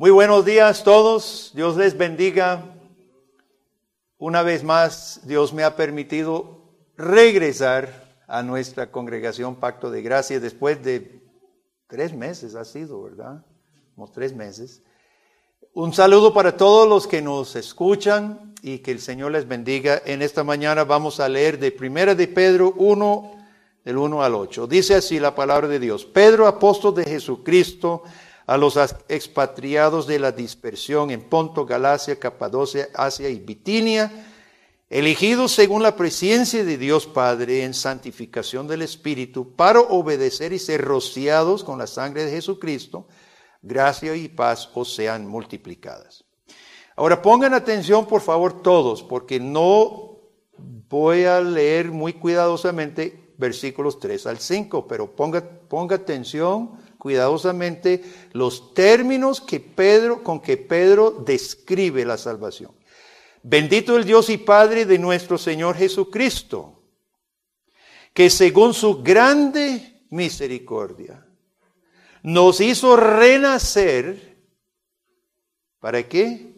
Muy buenos días todos, Dios les bendiga. Una vez más, Dios me ha permitido regresar a nuestra congregación Pacto de Gracia después de tres meses, ha sido, ¿verdad? Como tres meses. Un saludo para todos los que nos escuchan y que el Señor les bendiga. En esta mañana vamos a leer de Primera de Pedro 1, del 1 al 8. Dice así la palabra de Dios. Pedro, apóstol de Jesucristo, a los expatriados de la dispersión en Ponto, Galacia, Capadocia, Asia y Bitinia, elegidos según la presencia de Dios Padre en santificación del Espíritu, para obedecer y ser rociados con la sangre de Jesucristo, gracia y paz os sean multiplicadas. Ahora pongan atención por favor todos, porque no voy a leer muy cuidadosamente versículos 3 al 5, pero ponga, ponga atención cuidadosamente los términos que Pedro, con que Pedro describe la salvación. Bendito el Dios y Padre de nuestro Señor Jesucristo, que según su grande misericordia nos hizo renacer, ¿para qué?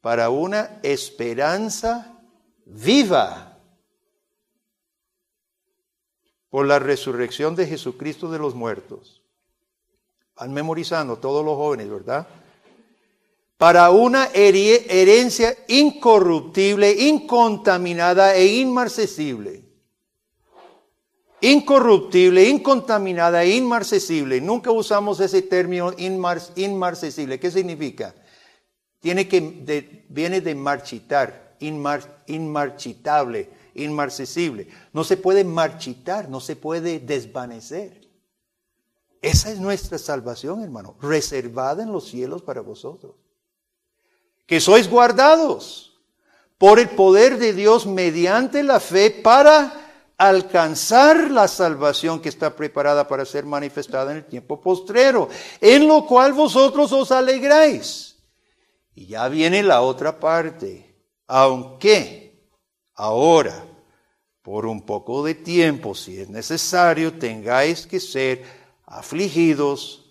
Para una esperanza viva por la resurrección de Jesucristo de los muertos Van memorizando todos los jóvenes, ¿verdad? Para una herencia incorruptible, incontaminada e inmarcesible. Incorruptible, incontaminada e inmarcesible. Nunca usamos ese término inmarcesible. ¿Qué significa? Tiene que, viene de marchitar, inmarchitable, inmarcesible. No se puede marchitar, no se puede desvanecer. Esa es nuestra salvación, hermano, reservada en los cielos para vosotros. Que sois guardados por el poder de Dios mediante la fe para alcanzar la salvación que está preparada para ser manifestada en el tiempo postrero, en lo cual vosotros os alegráis. Y ya viene la otra parte. Aunque ahora, por un poco de tiempo, si es necesario, tengáis que ser afligidos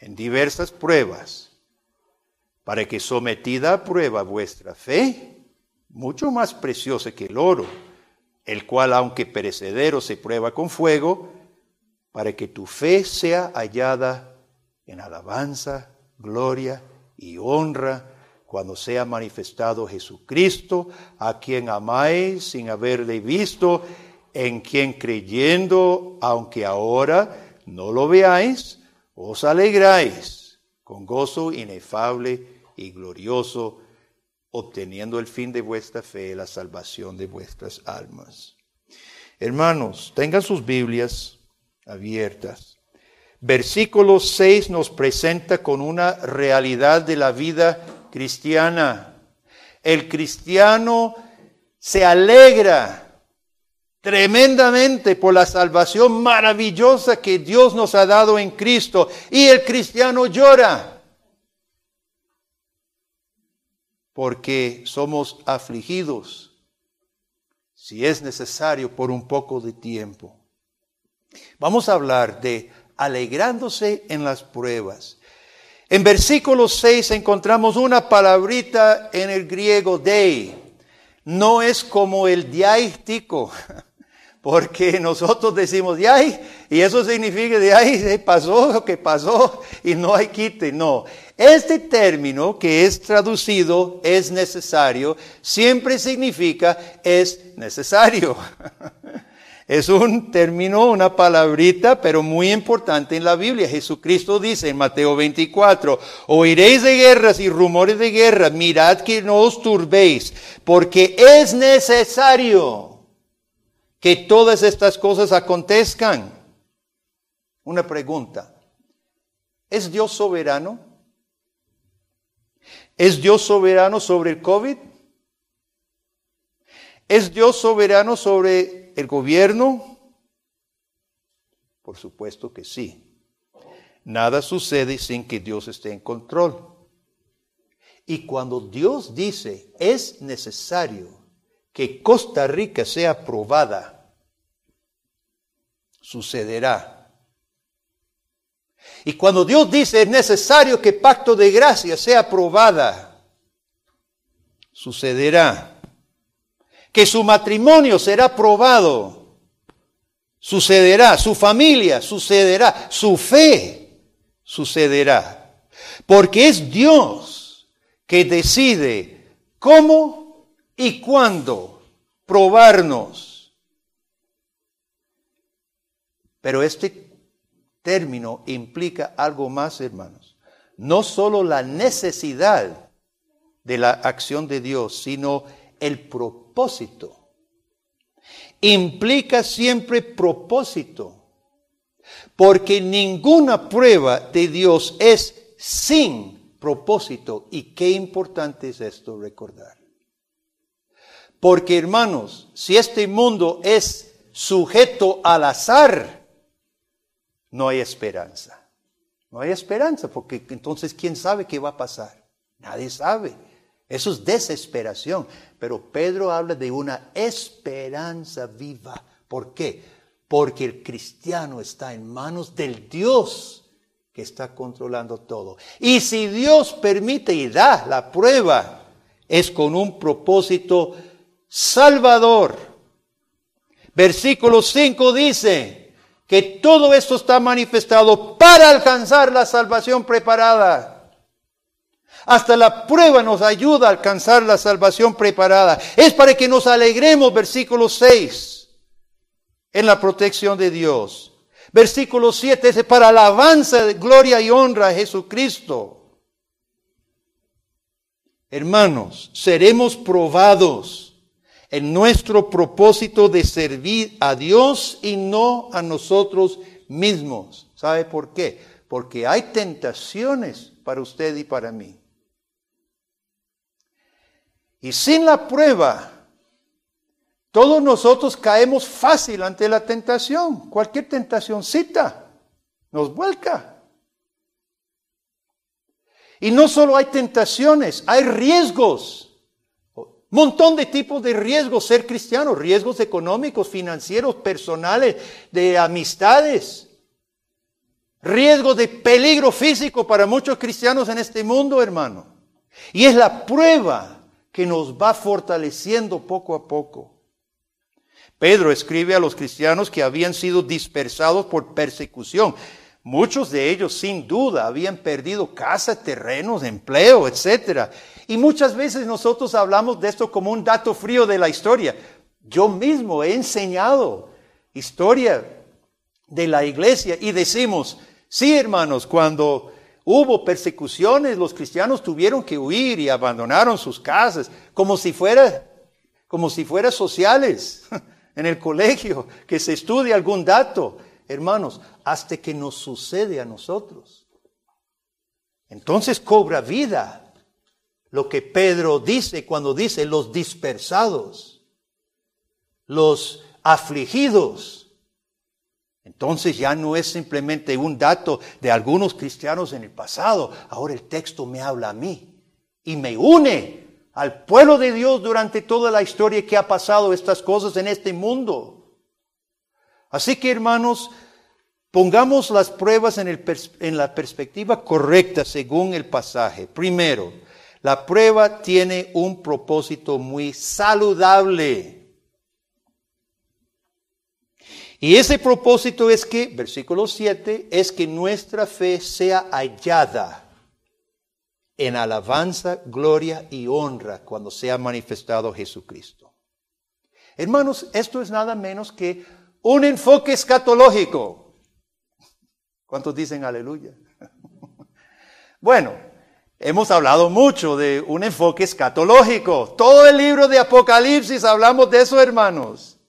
en diversas pruebas, para que sometida a prueba vuestra fe, mucho más preciosa que el oro, el cual aunque perecedero se prueba con fuego, para que tu fe sea hallada en alabanza, gloria y honra cuando sea manifestado Jesucristo, a quien amáis sin haberle visto, en quien creyendo, aunque ahora no lo veáis, os alegráis con gozo inefable y glorioso, obteniendo el fin de vuestra fe, la salvación de vuestras almas. Hermanos, tengan sus Biblias abiertas. Versículo 6 nos presenta con una realidad de la vida cristiana. El cristiano se alegra tremendamente por la salvación maravillosa que Dios nos ha dado en Cristo. Y el cristiano llora porque somos afligidos, si es necesario, por un poco de tiempo. Vamos a hablar de alegrándose en las pruebas. En versículo 6 encontramos una palabrita en el griego dei. No es como el diáctico. Porque nosotros decimos, de y eso significa de ahí pasó lo que pasó y no hay quite. No. Este término que es traducido es necesario, siempre significa es necesario. Es un término, una palabrita, pero muy importante en la Biblia. Jesucristo dice en Mateo 24, oiréis de guerras y rumores de guerra, mirad que no os turbéis, porque es necesario que todas estas cosas acontezcan. Una pregunta. ¿Es Dios soberano? ¿Es Dios soberano sobre el COVID? ¿Es Dios soberano sobre el gobierno? Por supuesto que sí. Nada sucede sin que Dios esté en control. Y cuando Dios dice es necesario que Costa Rica sea aprobada, sucederá. Y cuando Dios dice es necesario que pacto de gracia sea aprobada, sucederá. Que su matrimonio será aprobado, sucederá. Su familia sucederá. Su fe sucederá. Porque es Dios que decide cómo y cuándo probarnos. Pero este término implica algo más, hermanos. No solo la necesidad de la acción de Dios, sino el propósito. Implica siempre propósito, porque ninguna prueba de Dios es sin propósito. Y qué importante es esto recordar. Porque hermanos, si este mundo es sujeto al azar, no hay esperanza. No hay esperanza, porque entonces ¿quién sabe qué va a pasar? Nadie sabe. Eso es desesperación. Pero Pedro habla de una esperanza viva. ¿Por qué? Porque el cristiano está en manos del Dios que está controlando todo. Y si Dios permite y da la prueba, es con un propósito salvador. Versículo 5 dice, que todo esto está manifestado para alcanzar la salvación preparada. Hasta la prueba nos ayuda a alcanzar la salvación preparada. Es para que nos alegremos, versículo 6, en la protección de Dios. Versículo 7 es para alabanza, de gloria y honra a Jesucristo. Hermanos, seremos probados en nuestro propósito de servir a Dios y no a nosotros mismos. ¿Sabe por qué? Porque hay tentaciones para usted y para mí. Y sin la prueba, todos nosotros caemos fácil ante la tentación. Cualquier tentacióncita nos vuelca. Y no solo hay tentaciones, hay riesgos. Montón de tipos de riesgos ser cristiano, riesgos económicos, financieros, personales, de amistades, riesgos de peligro físico para muchos cristianos en este mundo, hermano. Y es la prueba que nos va fortaleciendo poco a poco. Pedro escribe a los cristianos que habían sido dispersados por persecución. Muchos de ellos, sin duda, habían perdido casa, terrenos, empleo, etc. Y muchas veces nosotros hablamos de esto como un dato frío de la historia. Yo mismo he enseñado historia de la iglesia y decimos, sí hermanos, cuando hubo persecuciones, los cristianos tuvieron que huir y abandonaron sus casas, como si fuera, como si fuera sociales en el colegio, que se estudie algún dato hermanos, hasta que nos sucede a nosotros. Entonces cobra vida lo que Pedro dice cuando dice los dispersados, los afligidos. Entonces ya no es simplemente un dato de algunos cristianos en el pasado, ahora el texto me habla a mí y me une al pueblo de Dios durante toda la historia que ha pasado estas cosas en este mundo. Así que hermanos, pongamos las pruebas en, la perspectiva correcta según el pasaje. Primero, la prueba tiene un propósito muy saludable. Y ese propósito es que, versículo 7, es que nuestra fe sea hallada en alabanza, gloria y honra cuando sea manifestado Jesucristo. Hermanos, esto es nada menos que un enfoque escatológico. ¿Cuántos dicen aleluya? Bueno, hemos hablado mucho de un enfoque escatológico. Todo el libro de Apocalipsis hablamos de eso, hermanos.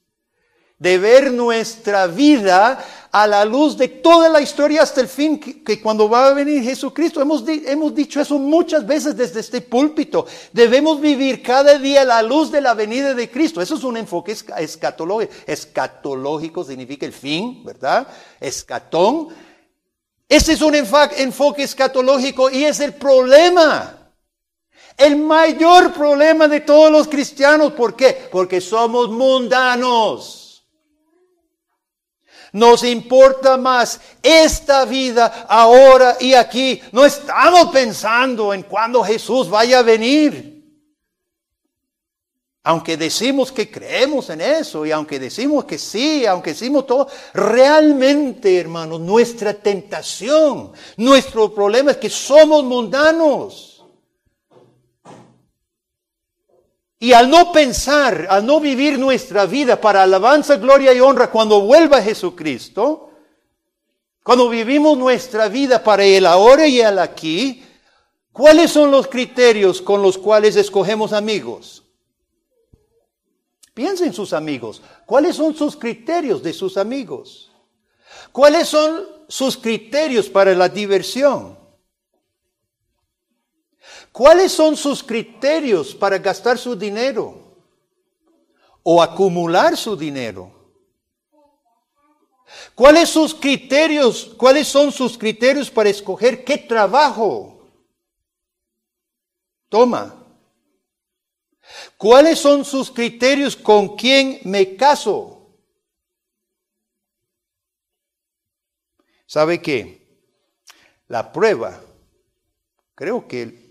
De ver nuestra vida a la luz de toda la historia hasta el fin, que, cuando va a venir Jesucristo, hemos, hemos dicho eso muchas veces desde este púlpito, debemos vivir cada día a la luz de la venida de Cristo. Eso es un enfoque escatológico. Escatológico significa el fin, ¿verdad? Escatón. Ese es un enfoque escatológico y es el problema. El mayor problema de todos los cristianos. ¿Por qué? Porque somos mundanos. Nos importa más esta vida ahora y aquí. No estamos pensando en cuándo Jesús vaya a venir. Aunque decimos que creemos en eso y aunque decimos que sí, aunque decimos todo, realmente, hermanos, nuestra tentación, nuestro problema es que somos mundanos. Y al no pensar, al no vivir nuestra vida para alabanza, gloria y honra cuando vuelva Jesucristo, cuando vivimos nuestra vida para el ahora y el aquí, ¿cuáles son los criterios con los cuales escogemos amigos? Piensa en sus amigos. ¿Cuáles son sus criterios de sus amigos? ¿Cuáles son sus criterios para la diversión? ¿Cuáles son sus criterios para gastar su dinero o acumular su dinero? ¿Cuáles sus criterios? ¿Cuáles son sus criterios para escoger qué trabajo toma? ¿Cuáles son sus criterios con quién me caso? ¿Sabe qué? La prueba, creo que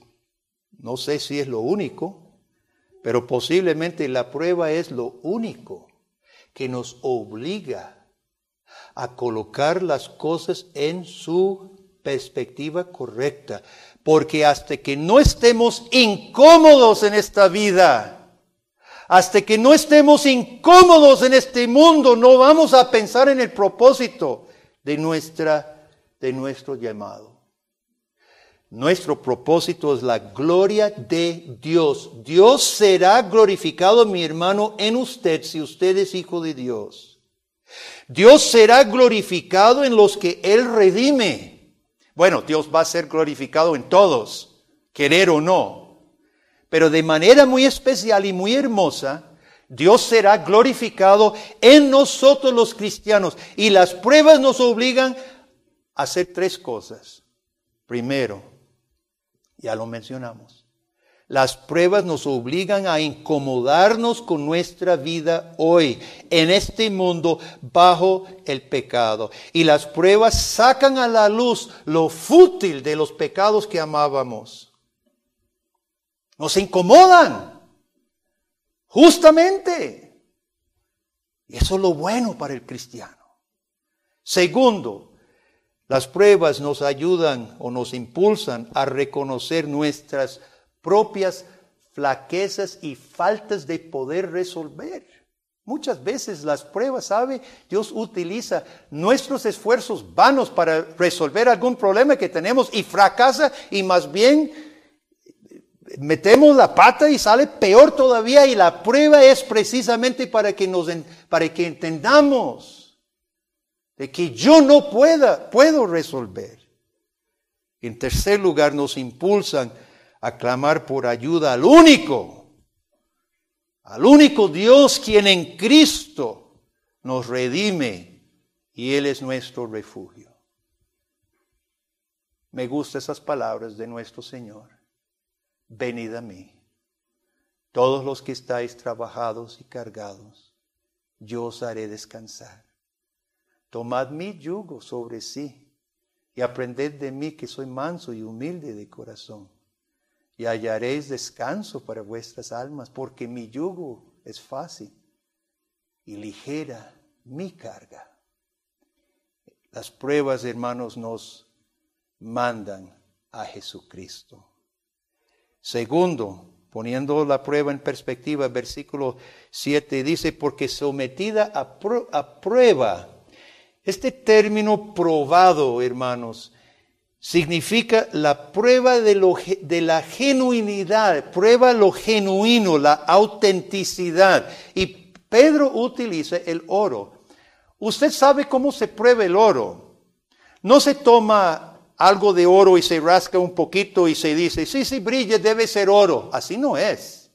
no sé si es lo único, pero posiblemente la prueba es lo único que nos obliga a colocar las cosas en su perspectiva correcta. Porque hasta que no estemos incómodos en esta vida, hasta que no estemos incómodos en este mundo, no vamos a pensar en el propósito de, nuestra, de nuestro llamado. Nuestro propósito es la gloria de Dios. Dios será glorificado, mi hermano, en usted si usted es hijo de Dios. Dios será glorificado en los que Él redime. Bueno, Dios va a ser glorificado en todos, querer o no. Pero de manera muy especial y muy hermosa, Dios será glorificado en nosotros los cristianos. Y las pruebas nos obligan a hacer tres cosas. Primero, ya lo mencionamos. Las pruebas nos obligan a incomodarnos con nuestra vida hoy, en este mundo, bajo el pecado. Y las pruebas sacan a la luz lo fútil de los pecados que amábamos. Nos incomodan, justamente. Y eso es lo bueno para el cristiano. Segundo, las pruebas nos ayudan o nos impulsan a reconocer nuestras propias flaquezas y faltas de poder resolver. Muchas veces las pruebas, ¿sabe? Dios utiliza nuestros esfuerzos vanos para resolver algún problema que tenemos y fracasa y más bien metemos la pata y sale peor todavía y la prueba es precisamente para que nos para que entendamos de que yo no pueda, puedo resolver. En tercer lugar, nos impulsan a clamar por ayuda al único, al único Dios quien en Cristo nos redime y Él es nuestro refugio. Me gustan esas palabras de nuestro Señor. Venid a mí, todos los que estáis trabajados y cargados, yo os haré descansar. Tomad mi yugo sobre sí y aprended de mí que soy manso y humilde de corazón. Y hallaréis descanso para vuestras almas, porque mi yugo es fácil y ligera mi carga. Las pruebas, hermanos, nos mandan a Jesucristo. Segundo, poniendo la prueba en perspectiva, versículo 7 dice, porque sometida a, a prueba, este término probado, hermanos, significa la prueba de, lo, la genuinidad, prueba lo genuino, la autenticidad. Y Pedro utiliza el oro. Usted sabe cómo se prueba el oro. No se toma algo de oro y se rasca un poquito y se dice, sí, sí, brilla, debe ser oro. Así no es.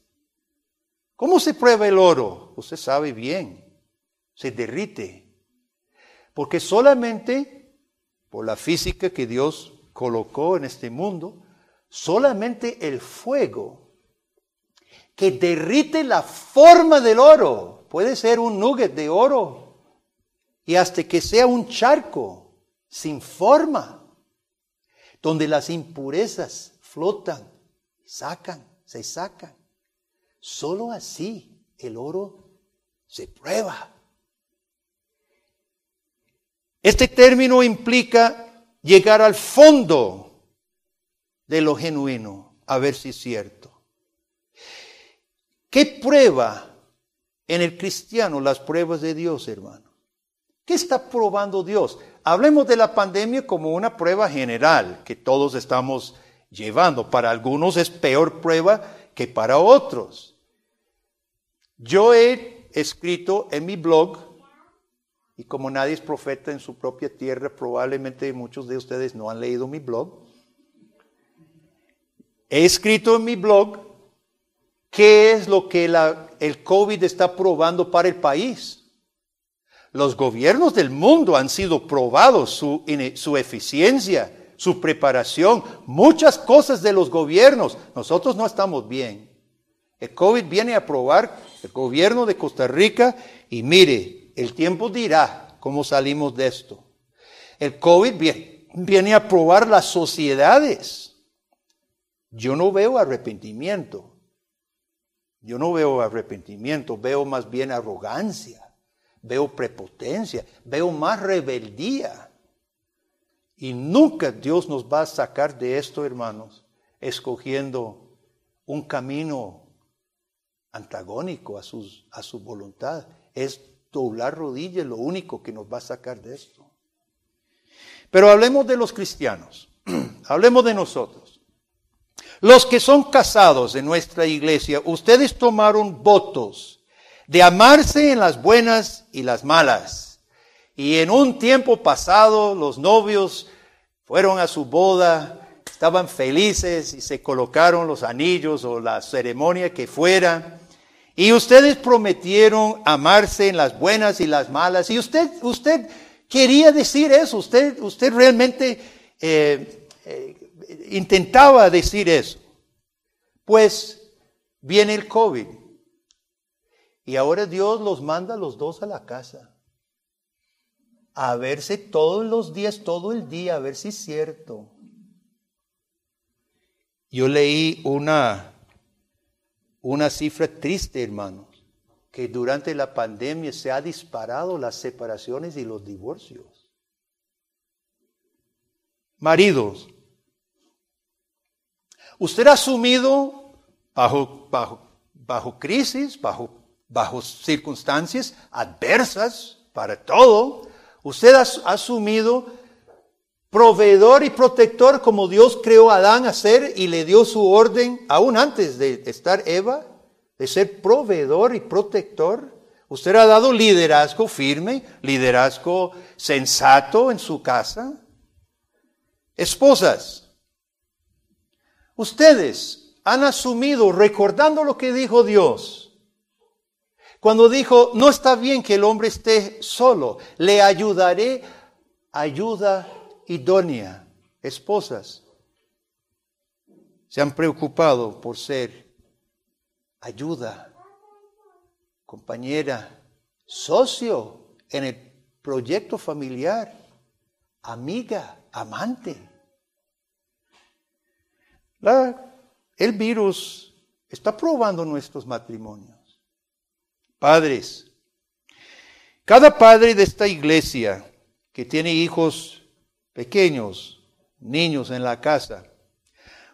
¿Cómo se prueba el oro? Usted sabe bien. Se derrite porque solamente por la física que Dios colocó en este mundo, solamente el fuego que derrite la forma del oro, puede ser un nugget de oro, y hasta que sea un charco sin forma, donde las impurezas flotan, sacan, se sacan. Solo así el oro se prueba. Este término implica llegar al fondo de lo genuino, a ver si es cierto. ¿Qué prueba en el cristiano las pruebas de Dios, hermano? ¿Qué está probando Dios? Hablemos de la pandemia como una prueba general que todos estamos llevando. Para algunos es peor prueba que para otros. Yo he escrito en mi blog, y como nadie es profeta en su propia tierra, probablemente muchos de ustedes no han leído mi blog. He escrito en mi blog qué es lo que el COVID está probando para el país. Los gobiernos del mundo han sido probados, su, eficiencia, su preparación, muchas cosas de los gobiernos. Nosotros no estamos bien. El COVID viene a probar el gobierno de Costa Rica y mire, el tiempo dirá cómo salimos de esto. El COVID viene, a probar las sociedades. Yo no veo arrepentimiento. Yo no veo arrepentimiento, veo más bien arrogancia veo prepotencia, veo más rebeldía. Y nunca Dios nos va a sacar de esto, hermanos, escogiendo un camino antagónico a, sus, a su voluntad. Es doblar rodillas lo único que nos va a sacar de esto. Pero hablemos de los cristianos, hablemos de nosotros. Los que son casados en nuestra iglesia, ustedes tomaron votos de amarse en las buenas y las malas. Y en un tiempo pasado los novios fueron a su boda, estaban felices y se colocaron los anillos o la ceremonia que fuera. Y ustedes prometieron amarse en las buenas y las malas. Y usted, usted quería decir eso. Usted, usted realmente eh, eh, intentaba decir eso. Pues viene el COVID. Y ahora Dios los manda a los dos a la casa. A verse todos los días, todo el día, a ver si es cierto. Yo leí una, una cifra triste, hermanos, que durante la pandemia se ha disparado las separaciones y los divorcios. Maridos, usted ha asumido bajo, bajo, bajo crisis, bajo bajo circunstancias adversas para todo, usted ha asumido proveedor y protector como Dios creó a Adán a ser y le dio su orden aún antes de estar Eva, de ser proveedor y protector. Usted ha dado liderazgo firme, liderazgo sensato en su casa. Esposas, ustedes han asumido, recordando lo que dijo Dios, cuando dijo, no está bien que el hombre esté solo, le ayudaré, ayuda idónea. Esposas, se han preocupado por ser ayuda, compañera, socio en el proyecto familiar, amiga, amante. el virus está probando nuestros matrimonios. Padres, cada padre de esta iglesia que tiene hijos pequeños, niños en la casa,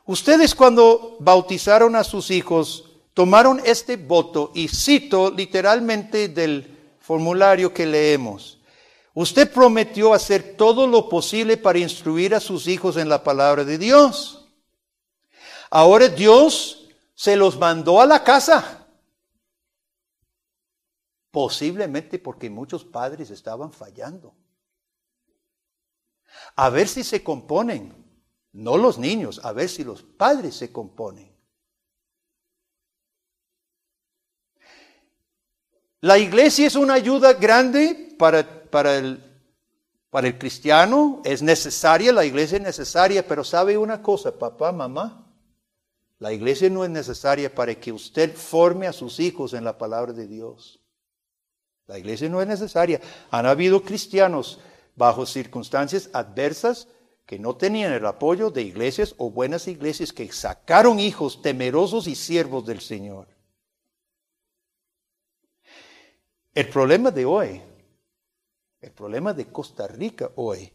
ustedes cuando bautizaron a sus hijos, tomaron este voto y cito literalmente del formulario que leemos. Usted prometió hacer todo lo posible para instruir a sus hijos en la palabra de Dios. Ahora Dios se los mandó a la casa. Posiblemente porque muchos padres estaban fallando. A ver si se componen, no los niños, a ver si los padres se componen. La iglesia es una ayuda grande para, para, el, para el cristiano, es necesaria, la iglesia es necesaria, pero sabe una cosa, papá, mamá, la iglesia no es necesaria para que usted forme a sus hijos en la palabra de Dios. La iglesia no es necesaria. Han habido cristianos bajo circunstancias adversas que no tenían el apoyo de iglesias o buenas iglesias que sacaron hijos temerosos y siervos del Señor. El problema de hoy, el problema de Costa Rica hoy,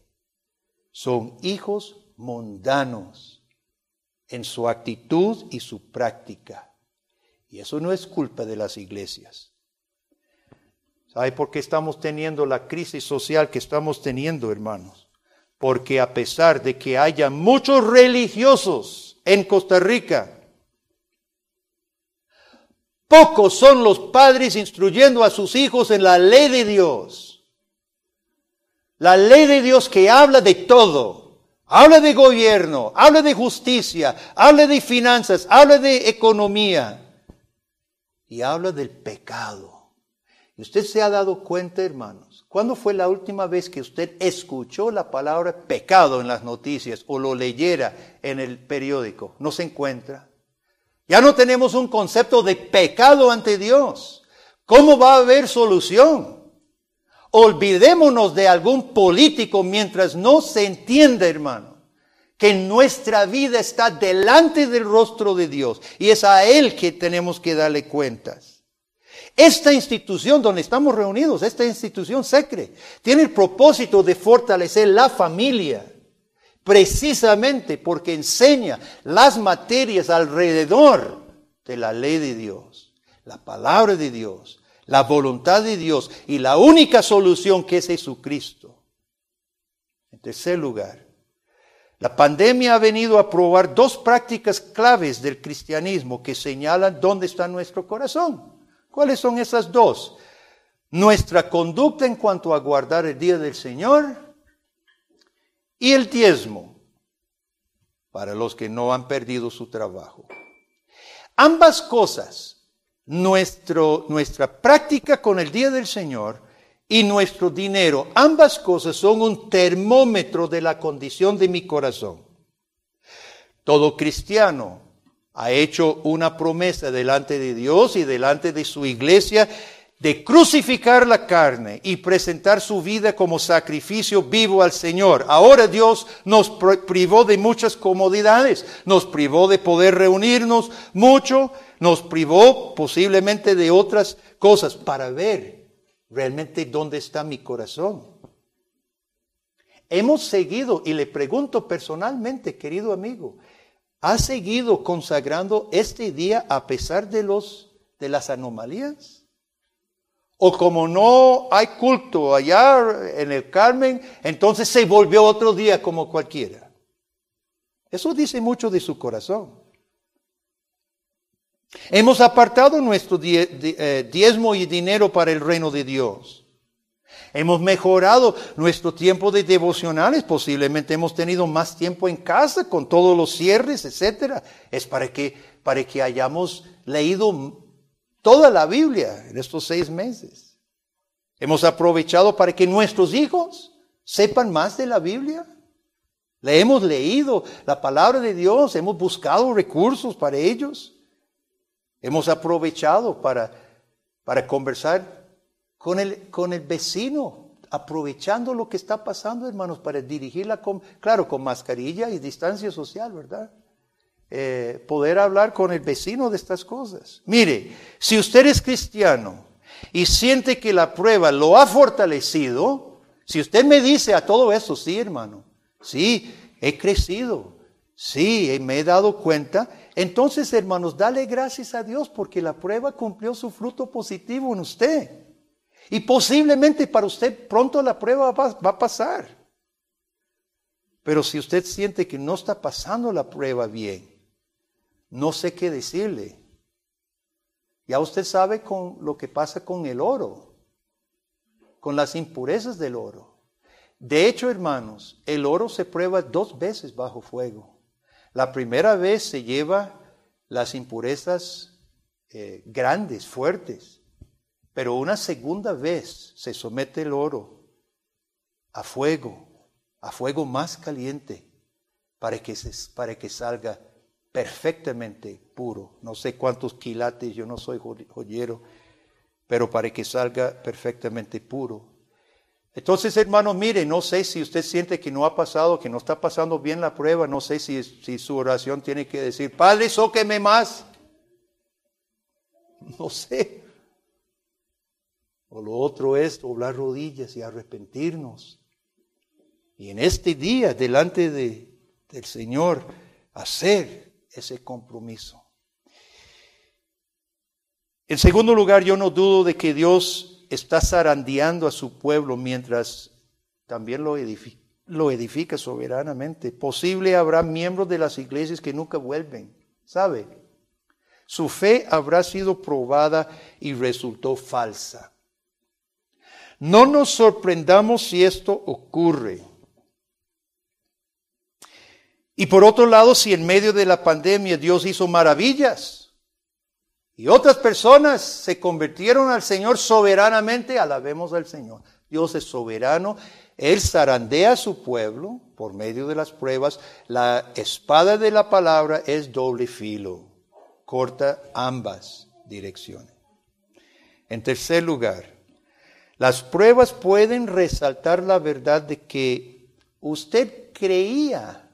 son hijos mundanos en su actitud y su práctica. Y eso no es culpa de las iglesias. ¿Sabe por qué estamos teniendo la crisis social que estamos teniendo, hermanos? Porque a pesar de que haya muchos religiosos en Costa Rica, pocos son los padres instruyendo a sus hijos en la ley de Dios. La ley de Dios que habla de todo Habla de gobierno, habla de justicia, habla de finanzas, habla de economía y habla del pecado. Y usted se ha dado cuenta, hermanos, ¿cuándo fue la última vez que usted escuchó la palabra pecado en las noticias o lo leyera en el periódico? No se encuentra. Ya no tenemos un concepto de pecado ante Dios. ¿Cómo va a haber solución? Olvidémonos de algún político mientras no se entienda, hermano, que nuestra vida está delante del rostro de Dios y es a Él que tenemos que darle cuentas. Esta institución donde estamos reunidos, esta institución secre, tiene el propósito de fortalecer la familia, precisamente porque enseña las materias alrededor de la ley de Dios, la palabra de Dios, la voluntad de Dios y la única solución que es Jesucristo. En tercer lugar, la pandemia ha venido a probar dos prácticas claves del cristianismo que señalan dónde está nuestro corazón. ¿Cuáles son esas dos? Nuestra conducta en cuanto a guardar el día del Señor y el diezmo para los que no han perdido su trabajo. Ambas cosas nuestra práctica con el día del Señor y nuestro dinero, ambas cosas son un termómetro de la condición de mi corazón. Todo cristiano ha hecho una promesa delante de Dios y delante de su iglesia de crucificar la carne y presentar su vida como sacrificio vivo al Señor. Ahora Dios nos privó de muchas comodidades, nos privó de poder reunirnos mucho, nos privó posiblemente de otras cosas para ver realmente dónde está mi corazón. Hemos seguido, y le pregunto personalmente, querido amigo, ¿ha seguido consagrando este día a pesar de, los, de las anomalías? O como no hay culto allá en el Carmen, entonces se volvió otro día como cualquiera. Eso dice mucho de su corazón. Hemos apartado nuestro eh, diezmo y dinero para el reino de Dios. Hemos mejorado nuestro tiempo de devocionales. Posiblemente hemos tenido más tiempo en casa con todos los cierres, etcétera. Es para que, para que hayamos leído toda la Biblia en estos seis meses. Hemos aprovechado para que nuestros hijos sepan más de la Biblia. Le hemos leído la palabra de Dios, hemos buscado recursos para ellos. Hemos aprovechado para, para conversar con el, con el vecino, aprovechando lo que está pasando, hermanos, para dirigirla con, claro, con mascarilla y distancia social, ¿verdad? Eh, poder hablar con el vecino de estas cosas. Mire, si usted es cristiano y siente que la prueba lo ha fortalecido, si usted me dice a todo eso, sí, hermano, sí, he crecido, sí, me he dado cuenta entonces, hermanos, dale gracias a Dios porque la prueba cumplió su fruto positivo en usted. Y posiblemente para usted pronto la prueba va, a pasar. Pero si usted siente que no está pasando la prueba bien, no sé qué decirle. Ya usted sabe con lo que pasa con el oro, con las impurezas del oro. De hecho, hermanos, el oro se prueba dos veces bajo fuego. La primera vez se lleva las impurezas eh, grandes, fuertes, pero una segunda vez se somete el oro a fuego, a fuego más caliente, para que, se, para que salga perfectamente puro. No sé cuántos quilates, yo no soy joyero, pero para que salga perfectamente puro. Entonces, hermanos, mire, no sé si usted siente que no ha pasado, que no está pasando bien la prueba, no sé si, si su oración tiene que decir, Padre, sóqueme más. No sé. O lo otro es doblar rodillas y arrepentirnos. Y en este día, delante de, del Señor, hacer ese compromiso. En segundo lugar, yo no dudo de que Dios está zarandeando a su pueblo mientras también lo lo edifica soberanamente. Posible habrá miembros de las iglesias que nunca vuelven, ¿sabe? Su fe habrá sido probada y resultó falsa. No nos sorprendamos si esto ocurre. Y por otro lado, si en medio de la pandemia Dios hizo maravillas, y otras personas se convirtieron al Señor soberanamente, alabemos al Señor. Dios es soberano, Él zarandea a su pueblo por medio de las pruebas. La espada de la palabra es doble filo, corta ambas direcciones. En tercer lugar, las pruebas pueden resaltar la verdad de que usted creía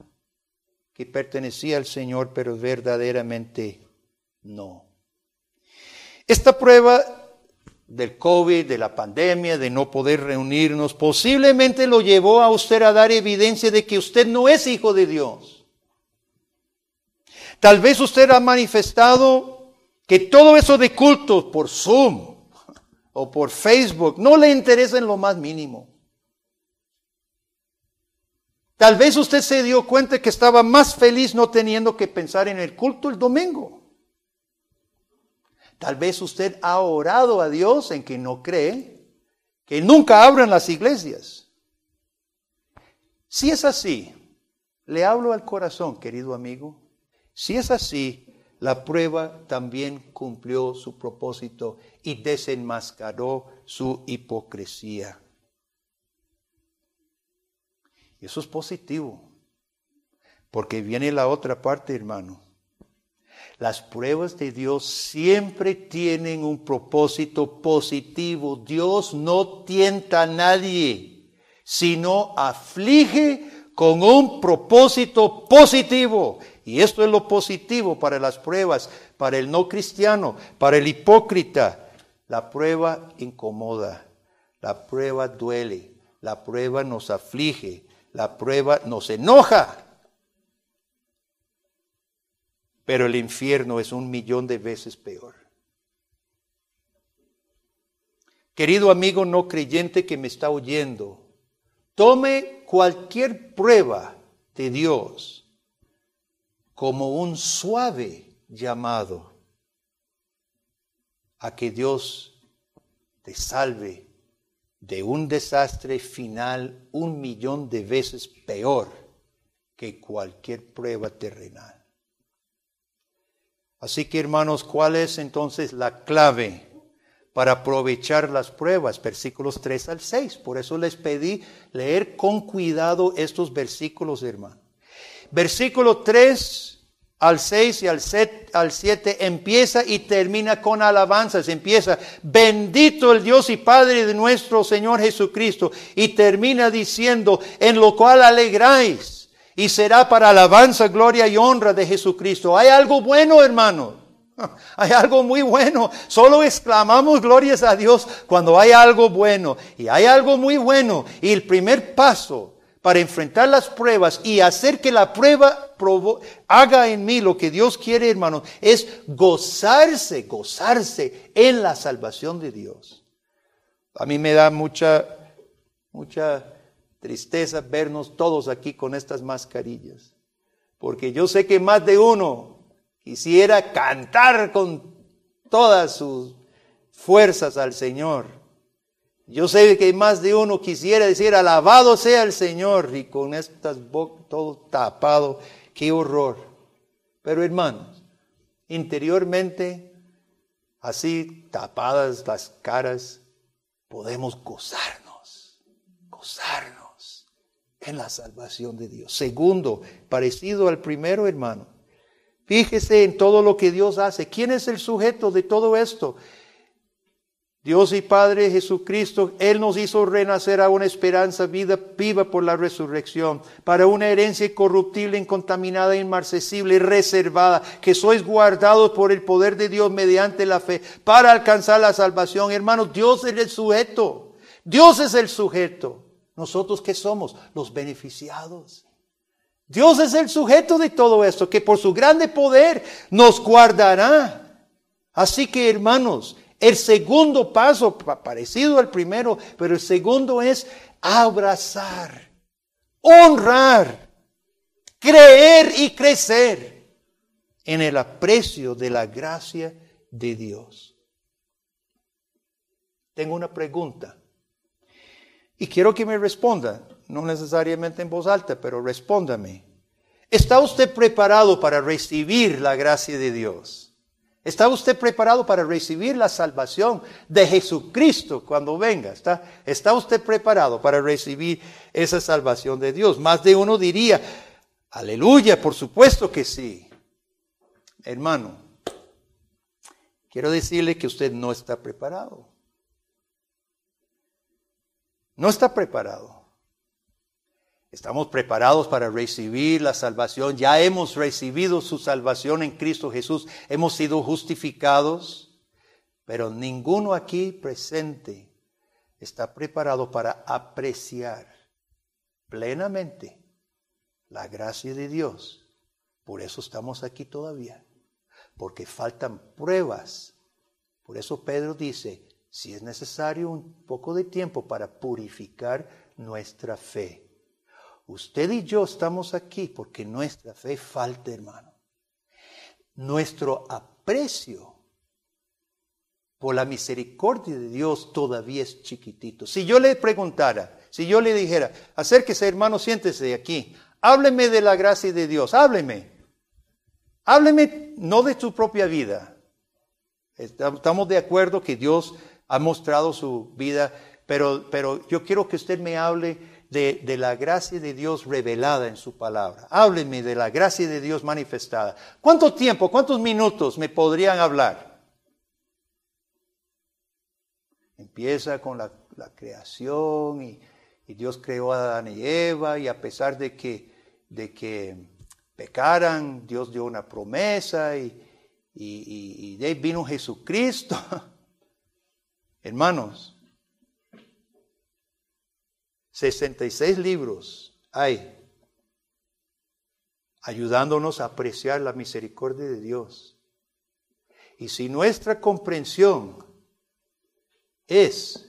que pertenecía al Señor, pero verdaderamente no. Esta prueba del COVID, de la pandemia, de no poder reunirnos, posiblemente lo llevó a usted a dar evidencia de que usted no es hijo de Dios. Tal vez usted ha manifestado que todo eso de cultos por Zoom o por Facebook no le interesa en lo más mínimo. Tal vez usted se dio cuenta que estaba más feliz no teniendo que pensar en el culto el domingo. Tal vez usted ha orado a Dios en que no cree, que nunca abran las iglesias. Si es así, le hablo al corazón, querido amigo. Si es así, la prueba también cumplió su propósito y desenmascaró su hipocresía. Y eso es positivo, porque viene la otra parte, hermano. Las pruebas de Dios siempre tienen un propósito positivo. Dios no tienta a nadie, sino aflige con un propósito positivo. Y esto es lo positivo para las pruebas, para el no cristiano, para el hipócrita. La prueba incomoda, la prueba duele, la prueba nos aflige, la prueba nos enoja. pero el infierno es un millón de veces peor. Querido amigo no creyente que me está oyendo, tome cualquier prueba de Dios como un suave llamado a que Dios te salve de un desastre final un millón de veces peor que cualquier prueba terrenal. Así que hermanos, ¿cuál es entonces la clave para aprovechar las pruebas? Versículos 3 al 6. Por eso les pedí leer con cuidado estos versículos, hermano. Versículo 3 al 6 y al 7 empieza y termina con alabanzas. Empieza, bendito el Dios y Padre de nuestro Señor Jesucristo. Y termina diciendo, en lo cual alegráis y será para alabanza, gloria y honra de Jesucristo. Hay algo bueno, hermano. Hay algo muy bueno. Solo exclamamos glorias a Dios cuando hay algo bueno. Y hay algo muy bueno. Y el primer paso para enfrentar las pruebas y hacer que la prueba haga en mí lo que Dios quiere, hermano, es gozarse, gozarse en la salvación de Dios. A mí me da mucha, mucha tristeza vernos todos aquí con estas mascarillas. Porque yo sé que más de uno quisiera cantar con todas sus fuerzas al Señor. Yo sé que más de uno quisiera decir, alabado sea el Señor, y con estas bocas todo tapado, qué horror. Pero hermanos, interiormente, así tapadas las caras, podemos gozarnos, gozarnos en la salvación de Dios. Segundo, parecido al primero hermano. Fíjese en todo lo que Dios hace. ¿Quién es el sujeto de todo esto? Dios y Padre Jesucristo, Él nos hizo renacer a una esperanza vida, viva por la resurrección, para una herencia incorruptible, incontaminada, inmarcesible, reservada, que sois guardados por el poder de Dios mediante la fe, para alcanzar la salvación. Hermanos, Dios es el sujeto. Dios es el sujeto. Nosotros qué somos? Los beneficiados. Dios es el sujeto de todo esto, que por su grande poder nos guardará. Así que, hermanos, el segundo paso, parecido al primero, pero el segundo es abrazar, honrar, creer y crecer en el aprecio de la gracia de Dios. Tengo una pregunta y quiero que me responda, no necesariamente en voz alta, pero respóndame. ¿Está usted preparado para recibir la gracia de Dios? ¿Está usted preparado para recibir la salvación de Jesucristo cuando venga? ¿Está, ¿Está usted preparado para recibir esa salvación de Dios? Más de uno diría, aleluya, por supuesto que sí. Hermano, quiero decirle que usted no está preparado. No está preparado. Estamos preparados para recibir la salvación. Ya hemos recibido su salvación en Cristo Jesús. Hemos sido justificados. Pero ninguno aquí presente está preparado para apreciar plenamente la gracia de Dios. Por eso estamos aquí todavía. Porque faltan pruebas. Por eso Pedro dice, si es necesario un poco de tiempo para purificar nuestra fe. Usted y yo estamos aquí porque nuestra fe falta, hermano. Nuestro aprecio por la misericordia de Dios todavía es chiquitito. Si yo le preguntara, si yo le dijera, acérquese hermano, siéntese aquí, hábleme de la gracia de Dios, hábleme. Hábleme no de su propia vida. Estamos de acuerdo que Dios ha mostrado su vida, pero, pero yo quiero que usted me hable de, la gracia de Dios revelada en su palabra. Háblenme de la gracia de Dios manifestada. ¿Cuánto tiempo, cuántos minutos me podrían hablar? Empieza con la, creación y, Dios creó a Adán y Eva y a pesar de que, de que pecaran, Dios dio una promesa y, y, y de vino Jesucristo. Hermanos, 66 libros hay ayudándonos a apreciar la misericordia de Dios. Y si nuestra comprensión es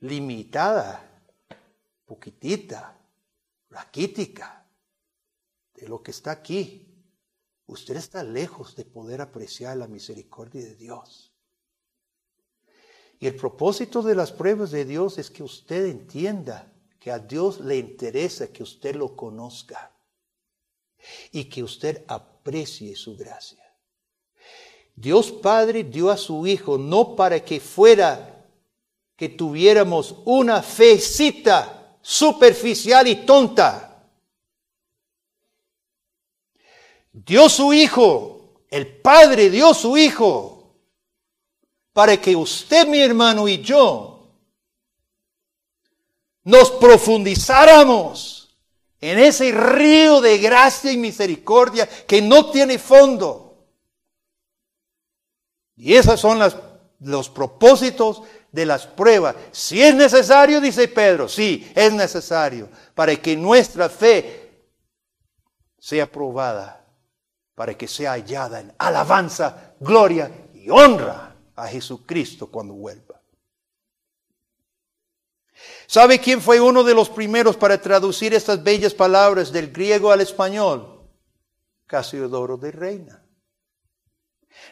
limitada, poquitita, raquítica, de lo que está aquí, usted está lejos de poder apreciar la misericordia de Dios. Y el propósito de las pruebas de Dios es que usted entienda que a Dios le interesa que usted lo conozca y que usted aprecie su gracia. Dios Padre dio a su Hijo no para que fuera que tuviéramos una fecita superficial y tonta. Dio su Hijo, el Padre dio su Hijo para que usted, mi hermano, y yo nos profundizáramos en ese río de gracia y misericordia que no tiene fondo. Y esos son los propósitos de las pruebas. Si es necesario, dice Pedro, sí, es necesario, para que nuestra fe sea probada, para que sea hallada en alabanza, gloria y honra a Jesucristo cuando vuelva. ¿Sabe quién fue uno de los primeros para traducir estas bellas palabras del griego al español? Casiodoro de Reina.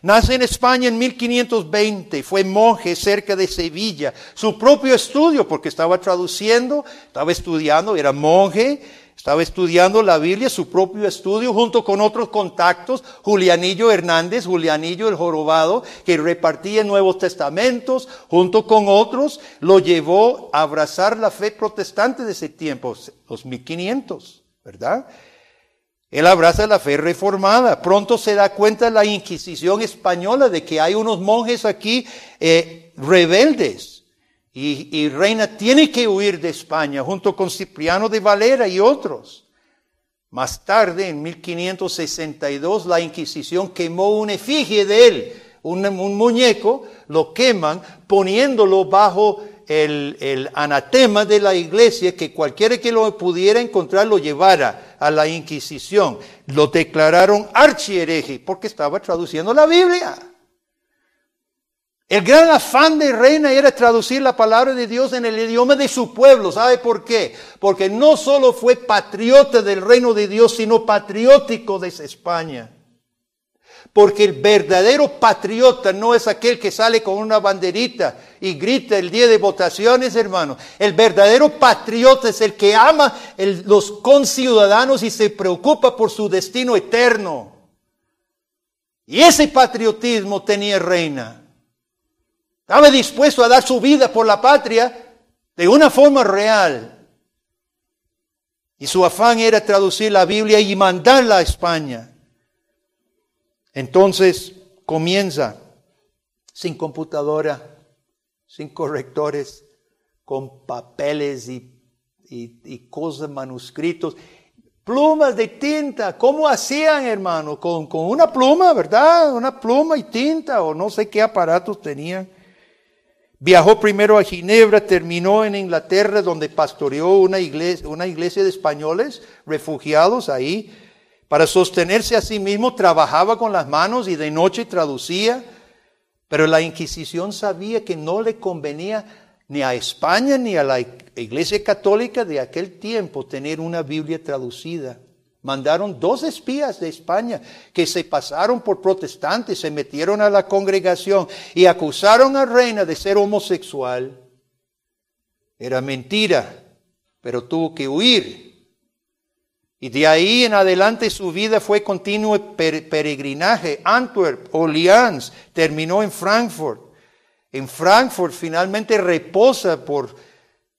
Nace en España en 1520, fue monje cerca de Sevilla. Su propio estudio, porque estaba traduciendo, estaba estudiando, era monje, estaba estudiando la Biblia, su propio estudio, junto con otros contactos, Julianillo Hernández, Julianillo el Jorobado, que repartía Nuevos Testamentos, junto con otros, lo llevó a abrazar la fe protestante de ese tiempo, los 1500, ¿verdad? Él abraza la fe reformada. Pronto se da cuenta la Inquisición española de que hay unos monjes aquí eh, rebeldes. Y, Reina tiene que huir de España junto con Cipriano de Valera y otros. Más tarde, en 1562, la Inquisición quemó una efigie de él, un, muñeco, lo queman poniéndolo bajo el, anatema de la iglesia que cualquiera que lo pudiera encontrar lo llevara a la Inquisición. Lo declararon archiereje porque estaba traduciendo la Biblia. El gran afán de Reina era traducir la palabra de Dios en el idioma de su pueblo. ¿Sabe por qué? Porque no solo fue patriota del reino de Dios, sino patriótico de España. Porque el verdadero patriota no es aquel que sale con una banderita y grita el día de votaciones, hermano. El verdadero patriota es el que ama los conciudadanos y se preocupa por su destino eterno. Y ese patriotismo tenía reina. Estaba dispuesto a dar su vida por la patria de una forma real. Y su afán era traducir la Biblia y mandarla a España. Entonces comienza sin computadora, sin correctores, con papeles y, cosas, manuscritos, plumas de tinta. ¿Cómo hacían, hermano? Con, con una pluma, ¿verdad? Una pluma y tinta, o no sé qué aparatos tenían. Viajó primero a Ginebra, terminó en Inglaterra, donde pastoreó una iglesia, una iglesia de españoles refugiados ahí. Para sostenerse a sí mismo trabajaba con las manos y de noche traducía, pero la Inquisición sabía que no le convenía ni a España ni a la Iglesia Católica de aquel tiempo tener una Biblia traducida. Mandaron dos espías de España que se pasaron por protestantes, se metieron a la congregación y acusaron a Reina de ser homosexual. Era mentira, pero tuvo que huir y de ahí en adelante su vida fue continuo peregrinaje. Antwerp, Orleans, terminó en Frankfurt. En Frankfurt finalmente reposa por,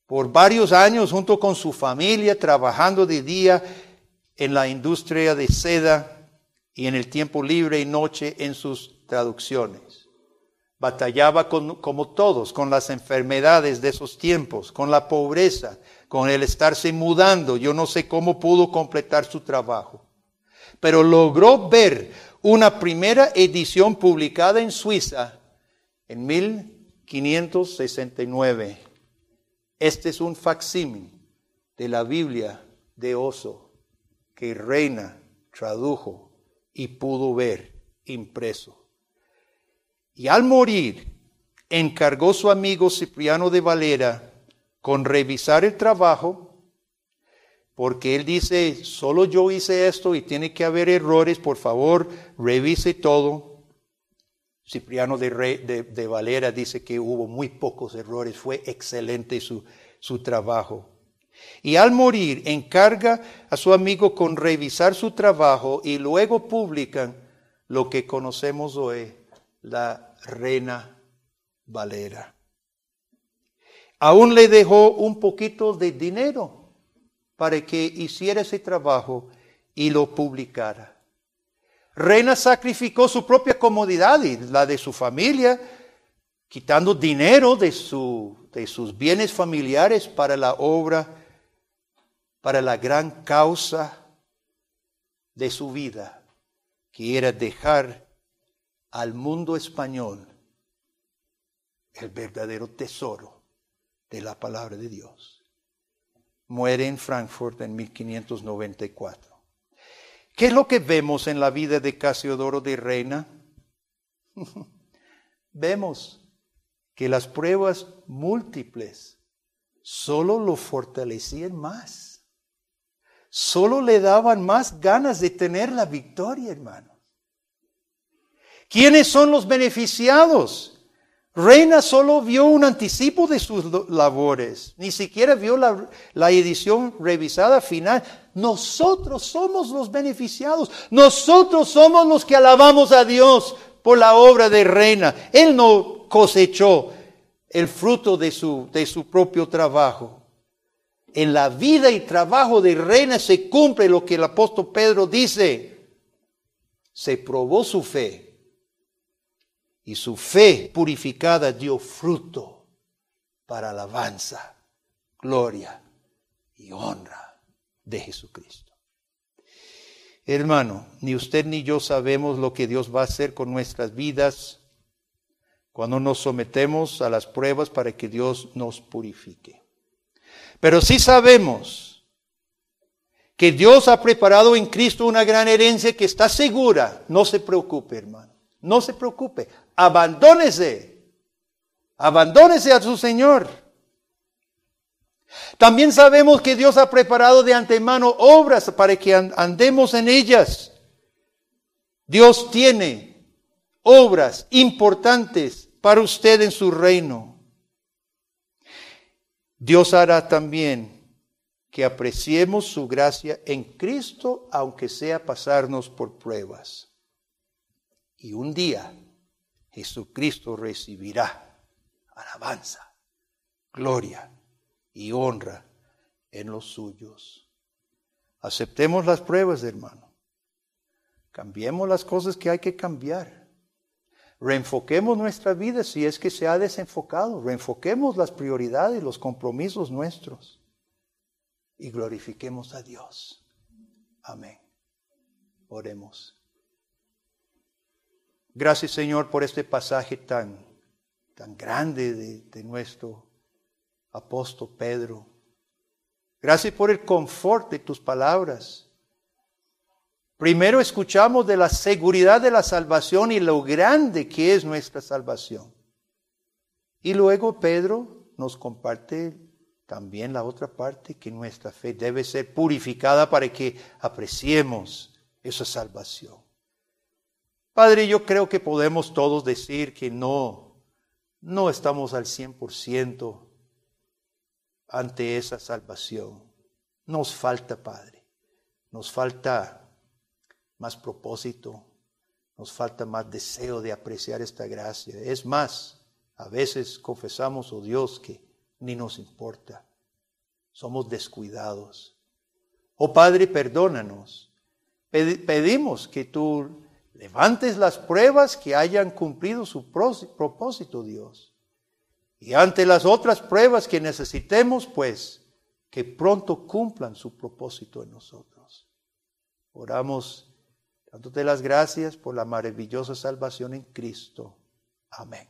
por varios años junto con su familia, trabajando de día en la industria de seda y en el tiempo libre y noche en sus traducciones. Batallaba como todos con las enfermedades de esos tiempos, con la pobreza, con el estarse mudando. Yo no sé cómo pudo completar su trabajo. Pero logró ver una primera edición publicada en Suiza en 1569. Este es un facsímil de la Biblia de Oso que Reina tradujo y pudo ver impreso. Y al morir, encargó su amigo Cipriano de Valera con revisar el trabajo, porque él dice, solo yo hice esto y tiene que haber errores, por favor, revise todo. Cipriano de, de, Valera dice que hubo muy pocos errores, fue excelente su, su trabajo. Y al morir, encarga a su amigo con revisar su trabajo y luego publican lo que conocemos hoy, la Reina Valera aún le dejó un poquito de dinero para que hiciera ese trabajo y lo publicara. Reina sacrificó su propia comodidad y la de su familia, quitando dinero de, su, de sus bienes familiares para la obra, para la gran causa de su vida, que era dejar al mundo español el verdadero tesoro de la palabra de Dios. Muere en Frankfurt en 1594. ¿Qué es lo que vemos en la vida de Casiodoro de Reina? vemos que las pruebas múltiples solo lo fortalecían más. Solo le daban más ganas de tener la victoria, hermanos. ¿Quiénes son los beneficiados? Reina solo vio un anticipo de sus labores, ni siquiera vio la, edición revisada final. Nosotros somos los beneficiados, nosotros somos los que alabamos a Dios por la obra de Reina. Él no cosechó el fruto de su, de su propio trabajo. En la vida y trabajo de Reina se cumple lo que el apóstol Pedro dice. Se probó su fe y su fe purificada dio fruto para alabanza, gloria y honra de Jesucristo. Hermano, ni usted ni yo sabemos lo que Dios va a hacer con nuestras vidas cuando nos sometemos a las pruebas para que Dios nos purifique. Pero sí sabemos que Dios ha preparado en Cristo una gran herencia que está segura. No se preocupe, hermano. No se preocupe. Abandónese. Abandónese a su Señor. También sabemos que Dios ha preparado de antemano obras para que andemos en ellas. Dios tiene obras importantes para usted en su reino. Dios hará también que apreciemos su gracia en Cristo, aunque sea pasarnos por pruebas. Y un día Jesucristo recibirá alabanza, gloria y honra en los suyos. Aceptemos las pruebas, hermano. Cambiemos las cosas que hay que cambiar. Reenfoquemos nuestra vida si es que se ha desenfocado. Reenfoquemos las prioridades, los compromisos nuestros. Y glorifiquemos a Dios. Amén. Oremos. Gracias Señor por este pasaje tan, tan grande de, de nuestro apóstol Pedro. Gracias por el confort de tus palabras. Primero escuchamos de la seguridad de la salvación y lo grande que es nuestra salvación. Y luego Pedro nos comparte también la otra parte, que nuestra fe debe ser purificada para que apreciemos esa salvación. Padre, yo creo que podemos todos decir que no, no estamos al 100% ante esa salvación. Nos falta, Padre. Nos falta más propósito. Nos falta más deseo de apreciar esta gracia. Es más, a veces confesamos, oh Dios, que ni nos importa. Somos descuidados. Oh Padre, perdónanos. Pedimos que tú levantes las pruebas que hayan cumplido su propósito, Dios. Y ante las otras pruebas que necesitemos, pues, que pronto cumplan su propósito en nosotros. Oramos dándote las gracias por la maravillosa salvación en Cristo. Amén.